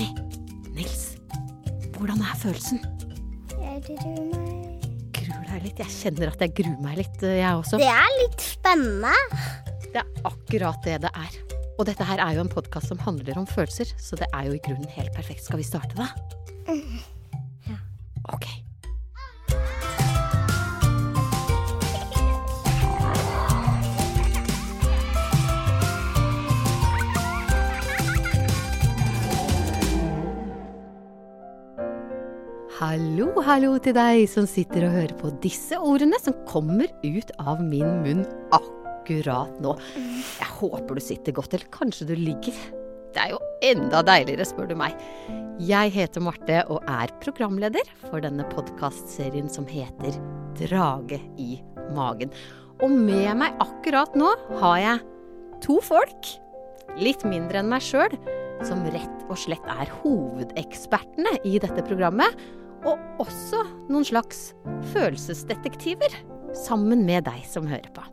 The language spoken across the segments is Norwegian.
Jenny, Nils, hvordan er følelsen? Jeg gruer meg. Gruer deg litt? Jeg kjenner at jeg gruer meg litt, eh, jeg også. Det er litt spennende. Det er akkurat det det er. Og dette her er jo en podkast som handler om følelser, så det er jo i grunnen helt perfekt. Skal vi starte, da? Ja. Hallo, til deg som sitter og hører på disse ordene som kommer ut av min munn akkurat nå. Jeg håper du sitter godt, eller kanskje du ligger. Det er jo enda deiligere, spør du meg. Jeg heter Marte og er programleder for denne podkastserien som heter Drage i magen. Og med meg akkurat nå har jeg to folk, litt mindre enn meg sjøl, som rett og slett er hovedekspertene i dette programmet. Og også noen slags følelsesdetektiver, sammen med deg som hører på.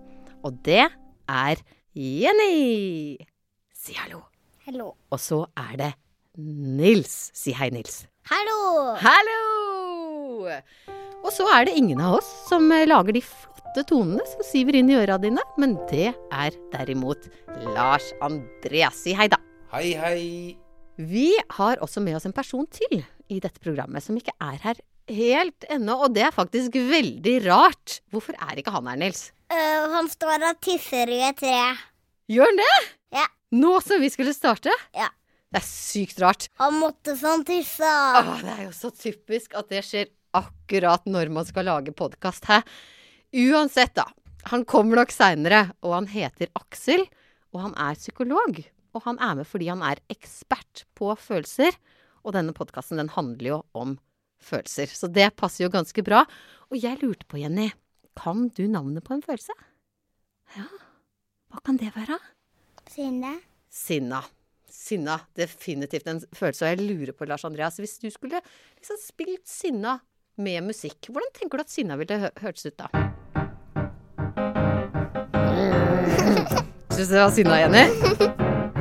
Og det er Jenny! Si hallo. Hallo. Og så er det Nils. Si hei, Nils. Hallo. Hallo! Og så er det ingen av oss som eh, lager de flotte tonene som siver inn i øra dine, men det er derimot Lars Andreas. Si hei, da. Hei, hei. Vi har også med oss en person til i dette programmet som ikke er her helt ennå, og det er faktisk veldig rart. Hvorfor er ikke han her, Nils? Uh, han står og tisser i et tre. Gjør han det? Ja. Nå som vi skulle starte? Ja. Det er sykt rart. Han måtte sånn tisse. Åh, det er jo så typisk at det skjer akkurat når man skal lage podkast, hæ? Uansett, da. Han kommer nok seinere, og han heter Aksel. Og han er psykolog. Og han er med fordi han er ekspert på følelser. Og denne podkasten den handler jo om følelser. Så det passer jo ganske bra. Og jeg lurte på, Jenny, kan du navnet på en følelse? Ja, hva kan det være? Sinne. Sinna. Sinna. Definitivt en følelse. Og jeg lurer på, Lars Andreas, hvis du skulle liksom spilt sinna med musikk, hvordan tenker du at sinna ville hø hørtes ut da? Syns du det var sinna, Jenny?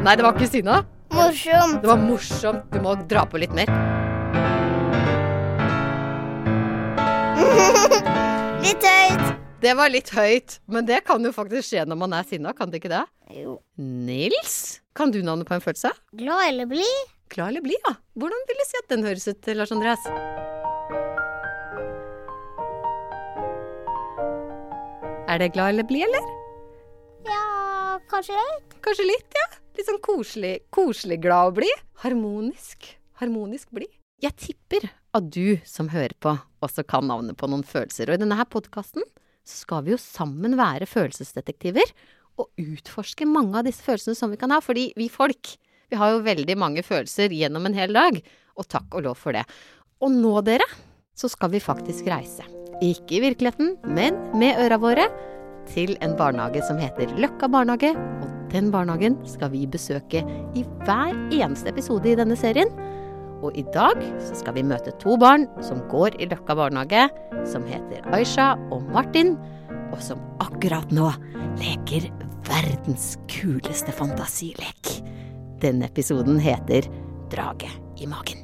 Nei, det var ikke sinna. Morsomt. Det var morsomt. Du må dra på litt mer. Litt høyt. Det var litt høyt, men det kan jo faktisk skje når man er sinna, kan det ikke det? Jo. Nils, kan du navnet på en følelse? Glad eller blid? Glad eller blid, ja. Hvordan vil du si at den høres ut, Lars Andreas? Er det glad eller blid, eller? Ja, kanskje litt. Kanskje litt, ja. Litt sånn koselig, koselig glad å bli. Harmonisk. Harmonisk blid. Jeg tipper at du som hører på, også kan navnet på noen følelser. Og i denne her podkasten skal vi jo sammen være følelsesdetektiver og utforske mange av disse følelsene som vi kan ha. Fordi vi folk, vi har jo veldig mange følelser gjennom en hel dag. Og takk og lov for det. Og nå, dere, så skal vi faktisk reise. Ikke i virkeligheten, men med øra våre til en barnehage som heter Løkka barnehage. Og den barnehagen skal vi besøke i hver eneste episode i denne serien. Og i dag så skal vi møte to barn som går i Løkka barnehage, som heter Aisha og Martin, og som akkurat nå leker verdens kuleste fantasilek. Denne episoden heter Drage i magen.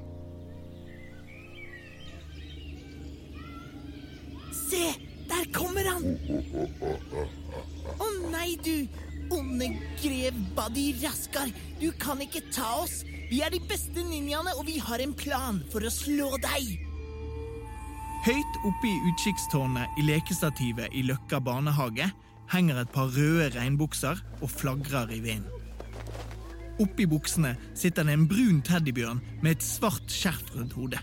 Se, der kommer han! Å nei, du! Onde grev Badi Raskar, du kan ikke ta oss! Vi er de beste ninjaene, og vi har en plan for å slå deg! Høyt oppe i utkikkstårnet i lekestativet i Løkka barnehage henger et par røde regnbukser og flagrer i vinden. Oppi buksene sitter det en brun teddybjørn med et svart skjerf rundt hodet.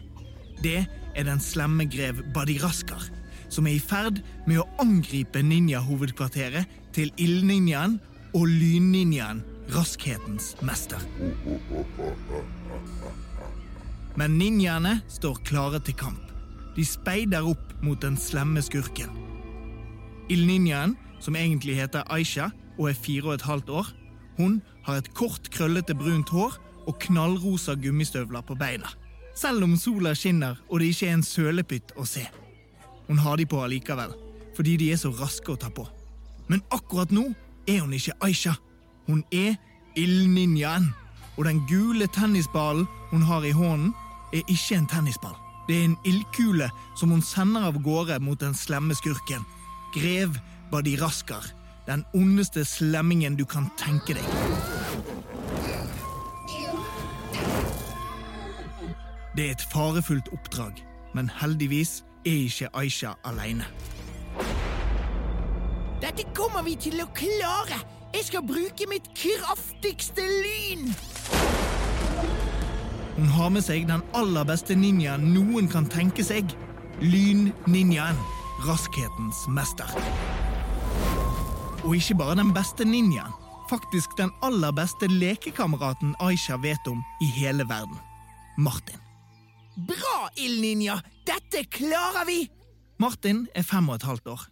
Det er den slemme grev Badiraskar, som er i ferd med å angripe ninjahovedkvarteret til ildninjaen og lynninjaen Raskhetens mester. Men ninjaene står klare til kamp. De speider opp mot den slemme skurken. Ildninjaen, som egentlig heter Aisha og er fire og et halvt år, hun har et kort, krøllete brunt hår og knallrosa gummistøvler på beina. Selv om sola skinner og det ikke er en sølepytt å se. Hun har de på allikevel, fordi de er så raske å ta på. Men akkurat nå er hun ikke Aisha. Hun er ildninjaen, Og den gule tennisballen hun har i hånden, er ikke en tennisball. Det er en ildkule som hun sender av gårde mot den slemme skurken. Grev Badiraskar, den ondeste slemmingen du kan tenke deg. Det er et farefullt oppdrag, men heldigvis er ikke Aisha alene. Dette kommer vi til å klare! Jeg skal bruke mitt kraftigste lyn! Hun har med seg den aller beste ninjaen noen kan tenke seg. Lyn-ninjaen. Raskhetens mester. Og ikke bare den beste ninjaen. Faktisk den aller beste lekekameraten Aisha vet om i hele verden. Martin. Bra, ildninja! Dette klarer vi! Martin er fem og et halvt år.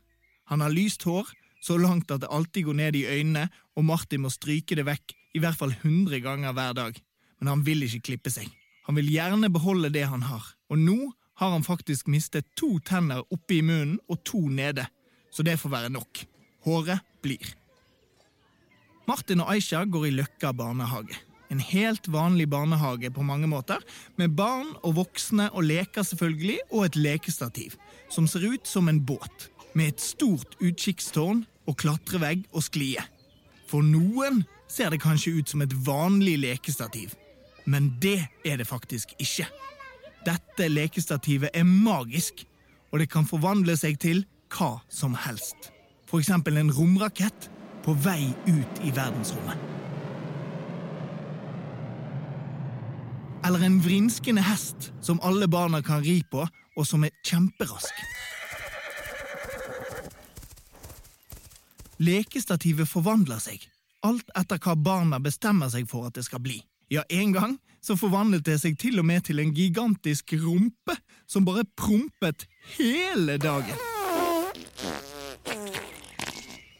Han har lyst hår, så langt at det alltid går ned i øynene, og Martin må stryke det vekk i hvert fall 100 ganger hver dag. Men han vil ikke klippe seg. Han vil gjerne beholde det han har, og nå har han faktisk mistet to tenner oppe i munnen og to nede, så det får være nok. Håret blir. Martin og Aisha går i Løkka barnehage. En helt vanlig barnehage på mange måter, med barn og voksne og leker selvfølgelig, og et lekestativ, som ser ut som en båt, med et stort utkikkstårn og klatrevegg og sklie. For noen ser det kanskje ut som et vanlig lekestativ, men det er det faktisk ikke. Dette lekestativet er magisk, og det kan forvandle seg til hva som helst. Eksempel en romrakett på vei ut i verdensrommet. Eller en vrinskende hest som alle barna kan ri på, og som er kjemperask. Lekestativet forvandler seg, alt etter hva barna bestemmer seg for at det skal bli. Ja, en gang så forvandlet det seg til og med til en gigantisk rumpe som bare prompet hele dagen.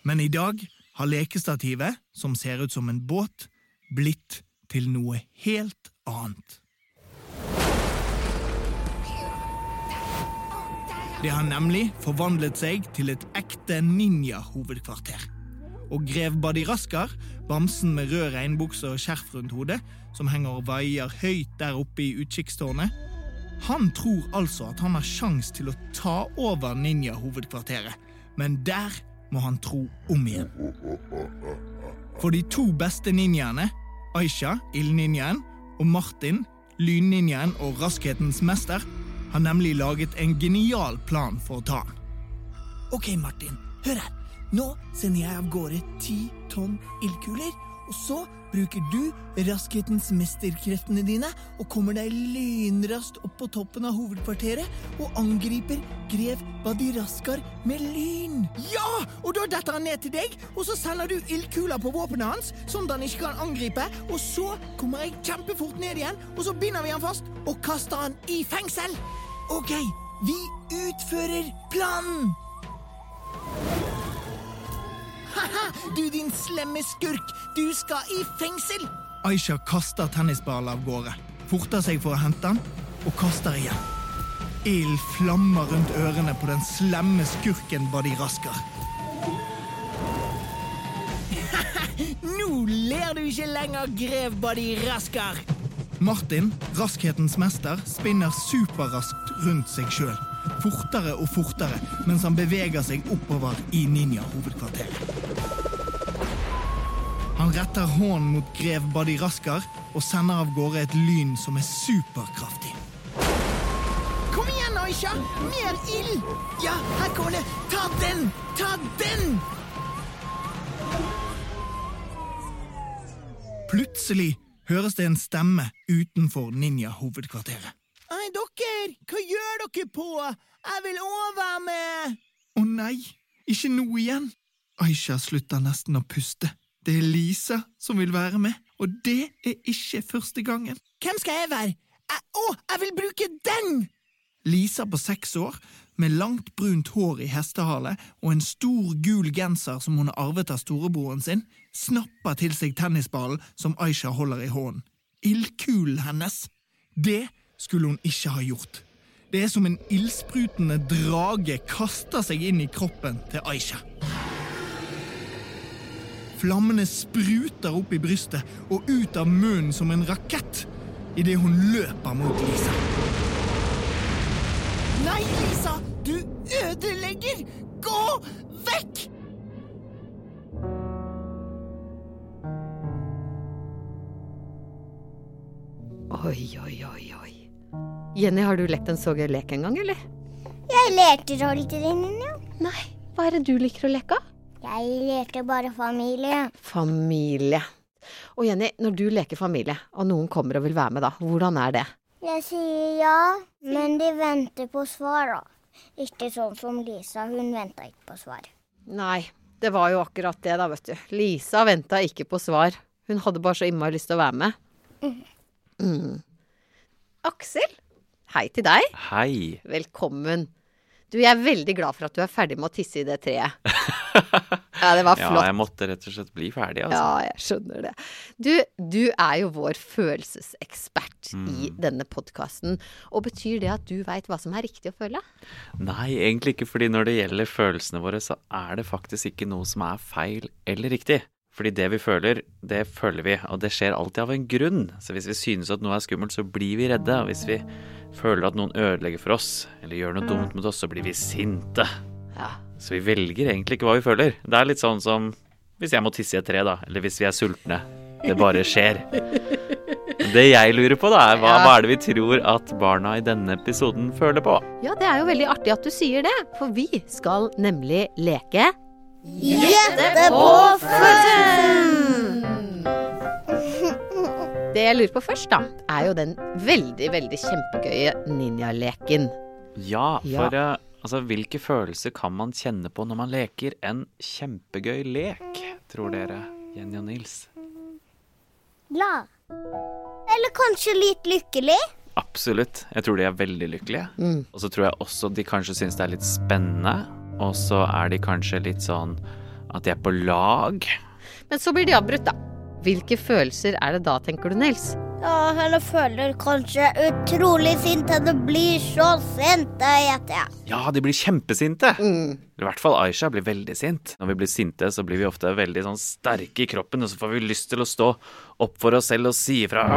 Men i dag har lekestativet, som ser ut som en båt, blitt til noe helt annet. Det har nemlig forvandlet seg til et ekte ninja-hovedkvarter. Og grev Badiraskar, bamsen med rød regnbukse og skjerf rundt hodet, som henger og vaier høyt der oppe i utkikkstårnet, han tror altså at han har sjans til å ta over ninja-hovedkvarteret, men der må han tro om igjen. For de to beste ninjaene, Aisha, ildninjaen, og Martin, lynninjaen og raskhetens mester, har nemlig laget en genial plan for å ta han. Ok, Martin, hør her. Nå sender jeg av gårde ti tonn ildkuler, og så bruker du raskhetens mesterkreftene dine og kommer deg lynraskt opp på toppen av hovedkvarteret og angriper grev Badiraskar med lyn. Ja! Og da detter han ned til deg, og så sender du ildkula på våpenet hans, sånn at han ikke kan angripe, og så kommer jeg kjempefort ned igjen, og så binder vi han fast og kaster han i fengsel. Ok, vi utfører planen! Haha, du din slemme skurk! Du skal i fengsel! Aisha kaster tennisballen av gårde, forter seg for å hente den, og kaster igjen. Ild flammer rundt ørene på den slemme skurken Badiraskar. Nå ler du ikke lenger, grev Badiraskar! Martin, raskhetens mester, spinner superraskt rundt seg sjøl. Fortere og fortere mens han beveger seg oppover i ninja-hovedkvarteret. Han retter hånden mot grev Badiraskar og sender av gårde et lyn som er superkraftig. Kom igjen, Aisha! Mer ild! Ja, her kommer det! Ta den! Ta den! Plutselig høres det en stemme utenfor ninja-hovedkvarteret. Hei, dere! Hva gjør dere på? Jeg vil òg være med! Å nei, ikke nå igjen. Aisha slutter nesten å puste. Det er Lisa som vil være med, og det er ikke første gangen. Hvem skal jeg være? Jeg, å, jeg vil bruke den! Lisa på seks år, med langt brunt hår i hestehale og en stor gul genser som hun har arvet av storebroren sin, snapper til seg tennisballen som Aisha holder i hånden. Ildkulen hennes. Det skulle hun ikke ha gjort. Det er som en ildsprutende drage kaster seg inn i kroppen til Aisha. Flammene spruter opp i brystet og ut av munnen som en rakett idet hun løper mot Lisa. Nei, Lisa! Du ødelegger! Gå vekk! Oi, oi, oi, oi. Jenny, har du lekt en så gøy lek en gang, eller? Jeg alltid den, ja. Nei. Hva er det du liker å leke? av? Jeg lærte bare familie. Familie. Og Jenny, når du leker familie, og noen kommer og vil være med, da, hvordan er det? Jeg sier ja, men de venter på svar, da. Ikke sånn som Lisa, hun venta ikke på svar. Nei, det var jo akkurat det, da, vet du. Lisa venta ikke på svar. Hun hadde bare så innmari lyst til å være med. Mm. Aksel, hei til deg. Hei. Velkommen. Du, jeg er veldig glad for at du er ferdig med å tisse i det treet. Ja, det var flott. Ja, jeg måtte rett og slett bli ferdig, altså. Ja, jeg skjønner det. Du, du er jo vår følelsesekspert i denne podkasten. Og betyr det at du veit hva som er riktig å føle? Nei, egentlig ikke, fordi når det gjelder følelsene våre, så er det faktisk ikke noe som er feil eller riktig. Fordi det vi føler, det føler vi, og det skjer alltid av en grunn. Så hvis vi synes at noe er skummelt, så blir vi redde. Og hvis vi føler at noen ødelegger for oss, eller gjør noe dumt mot oss, så blir vi sinte. Ja. Så vi velger egentlig ikke hva vi føler. Det er litt sånn som hvis jeg må tisse i et tre, da, eller hvis vi er sultne. Det bare skjer. Det jeg lurer på, da, er hva, hva er det vi tror at barna i denne episoden føler på? Ja, det er jo veldig artig at du sier det, for vi skal nemlig leke Gjette på Det jeg lurer på først, da, er jo den veldig, veldig kjempegøye ninjaleken. Ja, Ja. for ja. altså, hvilke følelser kan man kjenne på når man leker en kjempegøy lek, tror dere, Jenny og Nils? Glad. Eller kanskje litt lykkelig. Absolutt. Jeg tror de er veldig lykkelige. Mm. Og så tror jeg også de kanskje syns det er litt spennende. Og så er de kanskje litt sånn at de er på lag. Men så blir de avbrutt, da. Hvilke følelser er det da, tenker du, Nils? Ja, eller føler kanskje utrolig sint. Det blir så sint, det gjetter jeg. Ja, de blir kjempesinte. Mm. I hvert fall Aisha blir veldig sint. Når vi blir sinte, så blir vi ofte veldig sånn sterke i kroppen, og så får vi lyst til å stå opp for oss selv og si ifra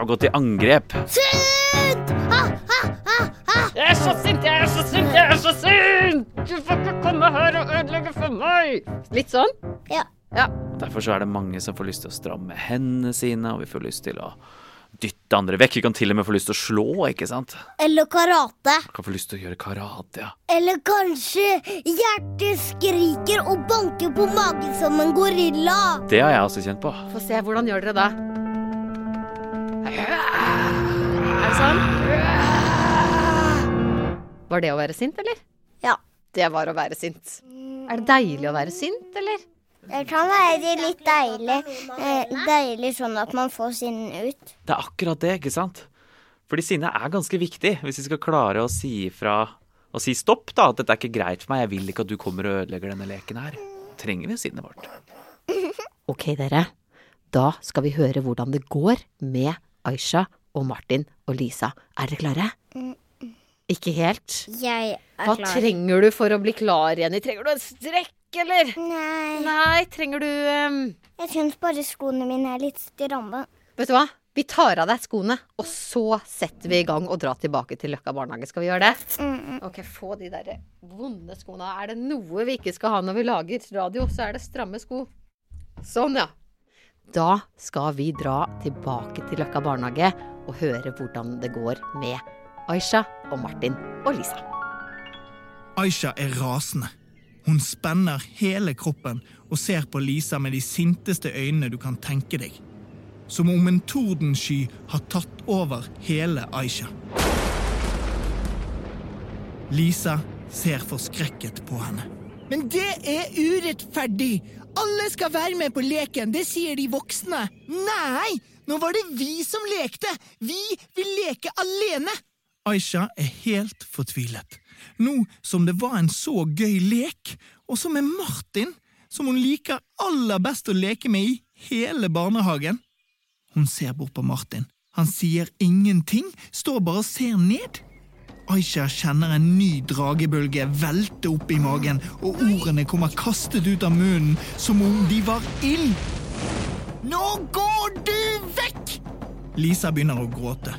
og gå til angrep. Sint! Ha, ha, ha, ha. Jeg er så sint, jeg er så sint, jeg er så sint! Du får ikke komme her og ødelegge for meg! Litt sånn? Ja. Ja. Derfor så er det mange som får lyst til å stramme hendene sine, og vi får lyst til å dytte andre vekk. Vi kan til og med få lyst til å slå, ikke sant? Eller karate. Vi Kan få lyst til å gjøre karate, ja. Eller kanskje hjertet skriker og banker på magen som en gorilla. Det har jeg også kjent på. Få se, hvordan gjør dere det? Er det sånn? Var det å være sint, eller? Ja. Det var å være sint. Er det deilig å være sint, eller? Det kan være litt deilig. Eh, deilig sånn at man får sinnet ut. Det er akkurat det, ikke sant? Fordi sinne er ganske viktig hvis vi skal klare å si ifra og si stopp, da. At dette er ikke greit for meg, jeg vil ikke at du kommer og ødelegger denne leken her. Trenger vi sinnet vårt? Ok, dere. Da skal vi høre hvordan det går med Aisha og Martin og Lisa. Er dere klare? Ikke helt? Jeg er klar. Hva trenger du for å bli klar, Jenny? Trenger du en strekk, eller? Nei, Nei, trenger du um... jeg syns bare skoene mine er litt stramme. Vet du hva? Vi tar av deg skoene, og så setter vi i gang og drar tilbake til Løkka barnehage. Skal vi gjøre det? Mm, Ok, få de der vonde skoene. Er det noe vi ikke skal ha når vi lager radio, så er det stramme sko. Sånn, ja. Da skal vi dra tilbake til Løkka barnehage og høre hvordan det går med Aisha og Martin og Lisa. Aisha er rasende. Hun spenner hele kroppen og ser på Lisa med de sinteste øynene du kan tenke deg. Som om en tordensky har tatt over hele Aisha. Lisa ser forskrekket på henne. Men det er urettferdig! Alle skal være med på leken, det sier de voksne. Nei! Nå var det vi som lekte! Vi vil leke alene! Aisha er helt fortvilet. Nå som det var en så gøy lek, og så med Martin, som hun liker aller best å leke med i hele barnehagen. Hun ser bort på Martin. Han sier ingenting, står bare og ser ned. Aisha kjenner en ny dragebølge velte opp i magen, og ordene kommer kastet ut av munnen som om de var ild. Nå går du vekk! Lisa begynner å gråte,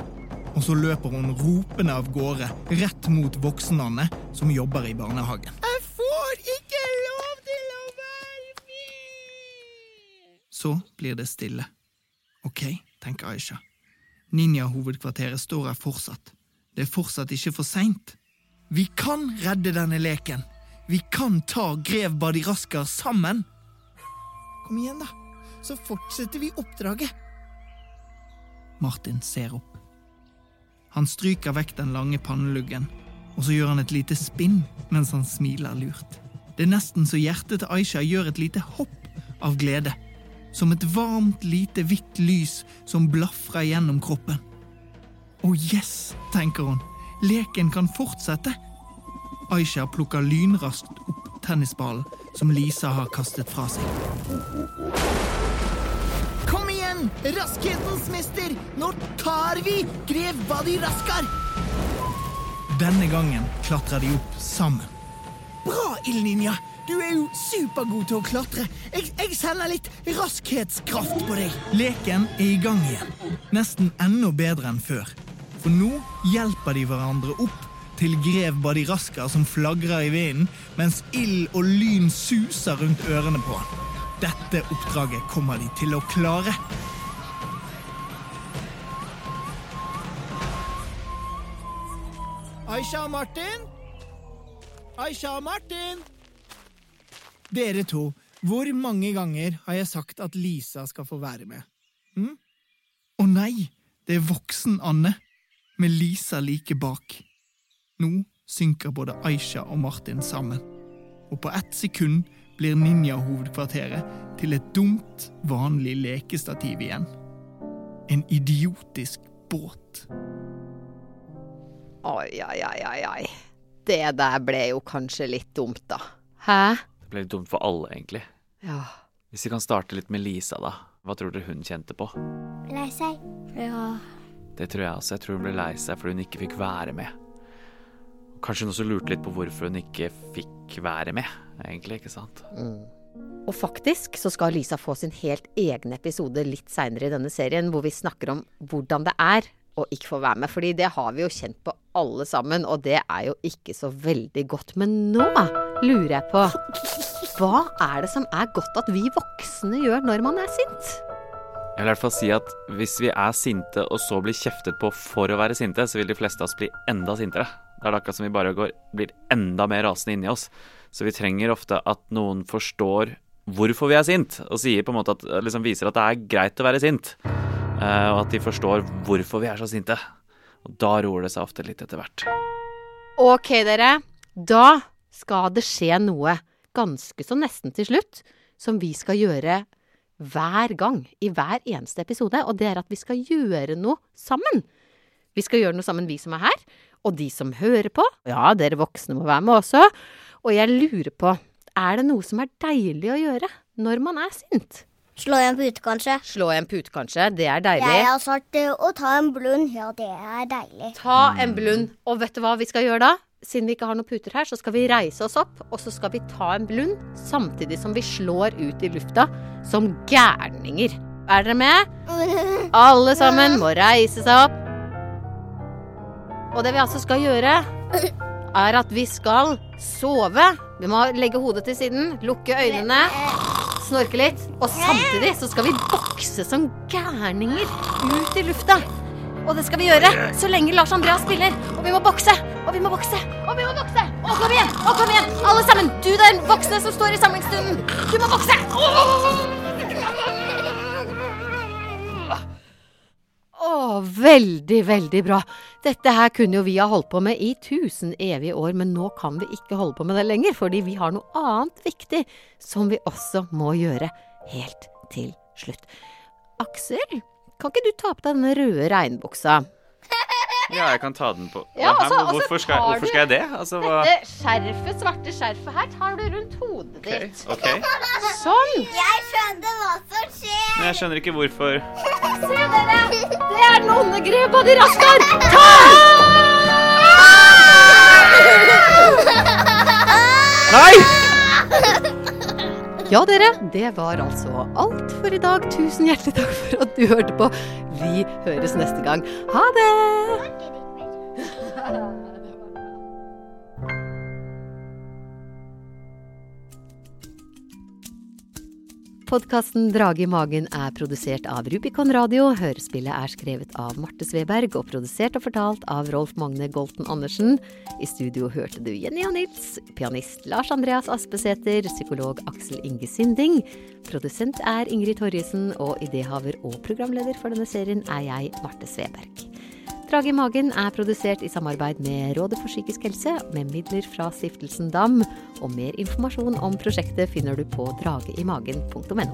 og så løper hun ropende av gårde rett mot voksnene som jobber i barnehagen. Jeg får ikke lov til å være med! Så blir det stille. Ok, tenker Aisha. Ninja-hovedkvarteret står her fortsatt. Det er fortsatt ikke for seint. Vi kan redde denne leken. Vi kan ta grev Badiraskar sammen. Kom igjen, da. Så fortsetter vi oppdraget. Martin ser opp. Han stryker vekk den lange panneluggen, og så gjør han et lite spinn mens han smiler lurt. Det er nesten så hjertet til Aisha gjør et lite hopp av glede. Som et varmt, lite hvitt lys som blafrer gjennom kroppen. Å yes, tenker hun. Leken kan fortsette. Aisha plukker lynraskt opp tennisballen som Lisa har kastet fra seg. Igjen, raskhetens mester! Nå tar vi grev Badi Raskar! Denne gangen klatrer de opp sammen. Bra, Ildninja! Du er jo supergod til å klatre. Jeg, jeg sender litt raskhetskraft på deg. Leken er i gang igjen. Nesten enda bedre enn før. For nå hjelper de hverandre opp til grev Badi Raskar som flagrer i vinden, mens ild og lyn suser rundt ørene på han. Dette oppdraget kommer de til å klare. Aisha og Martin? Aisha og Martin? Dere to, hvor mange ganger har jeg sagt at Lisa skal få være med? Hm? Å nei, det er voksen Anne, med Lisa like bak. Nå synker både Aisha og Martin sammen, og på ett sekund blir ninja-hovedkvarteret til et dumt, vanlig lekestativ igjen. En idiotisk båt. Oi, oi, oi, oi, oi. Det der ble jo kanskje litt dumt, da. Hæ? Det ble litt dumt for alle, egentlig. Ja. Hvis vi kan starte litt med Lisa, da. Hva tror dere hun kjente på? Lei seg. Ja. Det tror jeg også. Jeg tror hun ble lei seg fordi hun ikke fikk være med. Kanskje hun også lurte litt på hvorfor hun ikke fikk være med, egentlig, ikke sant? Og faktisk så skal Lisa få sin helt egen episode litt seinere i denne serien, hvor vi snakker om hvordan det er å ikke få være med. Fordi det har vi jo kjent på alle sammen, og det er jo ikke så veldig godt. Men nå lurer jeg på Hva er det som er godt at vi voksne gjør når man er sint? Jeg vil i hvert fall si at hvis vi er sinte og så blir kjeftet på for å være sinte, så vil de fleste av oss bli enda sintere. Det er akkurat som vi bare går, blir enda mer rasende inni oss. Så vi trenger ofte at noen forstår hvorfor vi er sint, og sier på en måte at, liksom viser at det er greit å være sint. Eh, og at de forstår hvorfor vi er så sinte. Og da roer det seg ofte litt etter hvert. Ok, dere. Da skal det skje noe ganske så nesten til slutt, som vi skal gjøre hver gang i hver eneste episode. Og det er at vi skal gjøre noe sammen. Vi skal gjøre noe sammen, vi som er her, og de som hører på. Ja, dere voksne må være med også. Og jeg lurer på, er det noe som er deilig å gjøre når man er sint? Slå i en pute, kanskje. Slå i en pute, kanskje. Det er deilig. Jeg har sagt å ta en blund. Ja, det er deilig. Ta en blund. Og vet du hva vi skal gjøre da? Siden vi ikke har noen puter her, så skal vi reise oss opp, og så skal vi ta en blund samtidig som vi slår ut i lufta som gærninger. Er dere med? Alle sammen må reise seg opp. Og det vi altså skal gjøre, er at vi skal sove. Vi må legge hodet til siden, lukke øynene, snorke litt. Og samtidig så skal vi bokse som gærninger ut i lufta. Og det skal vi gjøre så lenge Lars Andreas spiller. Og vi må bokse, og vi må bokse, og vi må bokse. Og kom igjen, og kom igjen, alle sammen. Du der voksne som står i samlingsstunden. Du må bokse. Å, veldig, veldig bra. Dette her kunne jo vi ha holdt på med i tusen evige år, men nå kan vi ikke holde på med det lenger, fordi vi har noe annet viktig som vi også må gjøre helt til slutt. Aksel, kan ikke du ta på deg den røde regnbuksa? Ja, jeg kan ta den på Ja, altså- altså hvorfor, skal, hvorfor skal jeg det? Altså, hva Dette skjerfet, svarte skjerfet her, tar du rundt hodet dit. Okay. Okay. Sånn. Jeg skjønner hva som skjer. Men jeg skjønner ikke hvorfor. Se dere! Det er nonnegrepa di, Raskar! Ta! Nei! Ja, dere, det var altså alt for i dag. Tusen hjertelig takk for at du hørte på. Vi høres neste gang. Ha det! Podkasten Drage i magen er produsert av Rubicon Radio. Hørespillet er skrevet av Marte Sveberg og produsert og fortalt av Rolf Magne Golten Andersen. I studio hørte du Jenny og Nils, pianist Lars Andreas Aspesæter, psykolog Aksel Inge Synding. Produsent er Ingrid Torjesen, og idéhaver og programleder for denne serien er jeg, Marte Sveberg. Drage i magen er produsert i samarbeid med Rådet for psykisk helse, med midler fra Stiftelsen DAM, og mer informasjon om prosjektet finner du på drageimagen.no.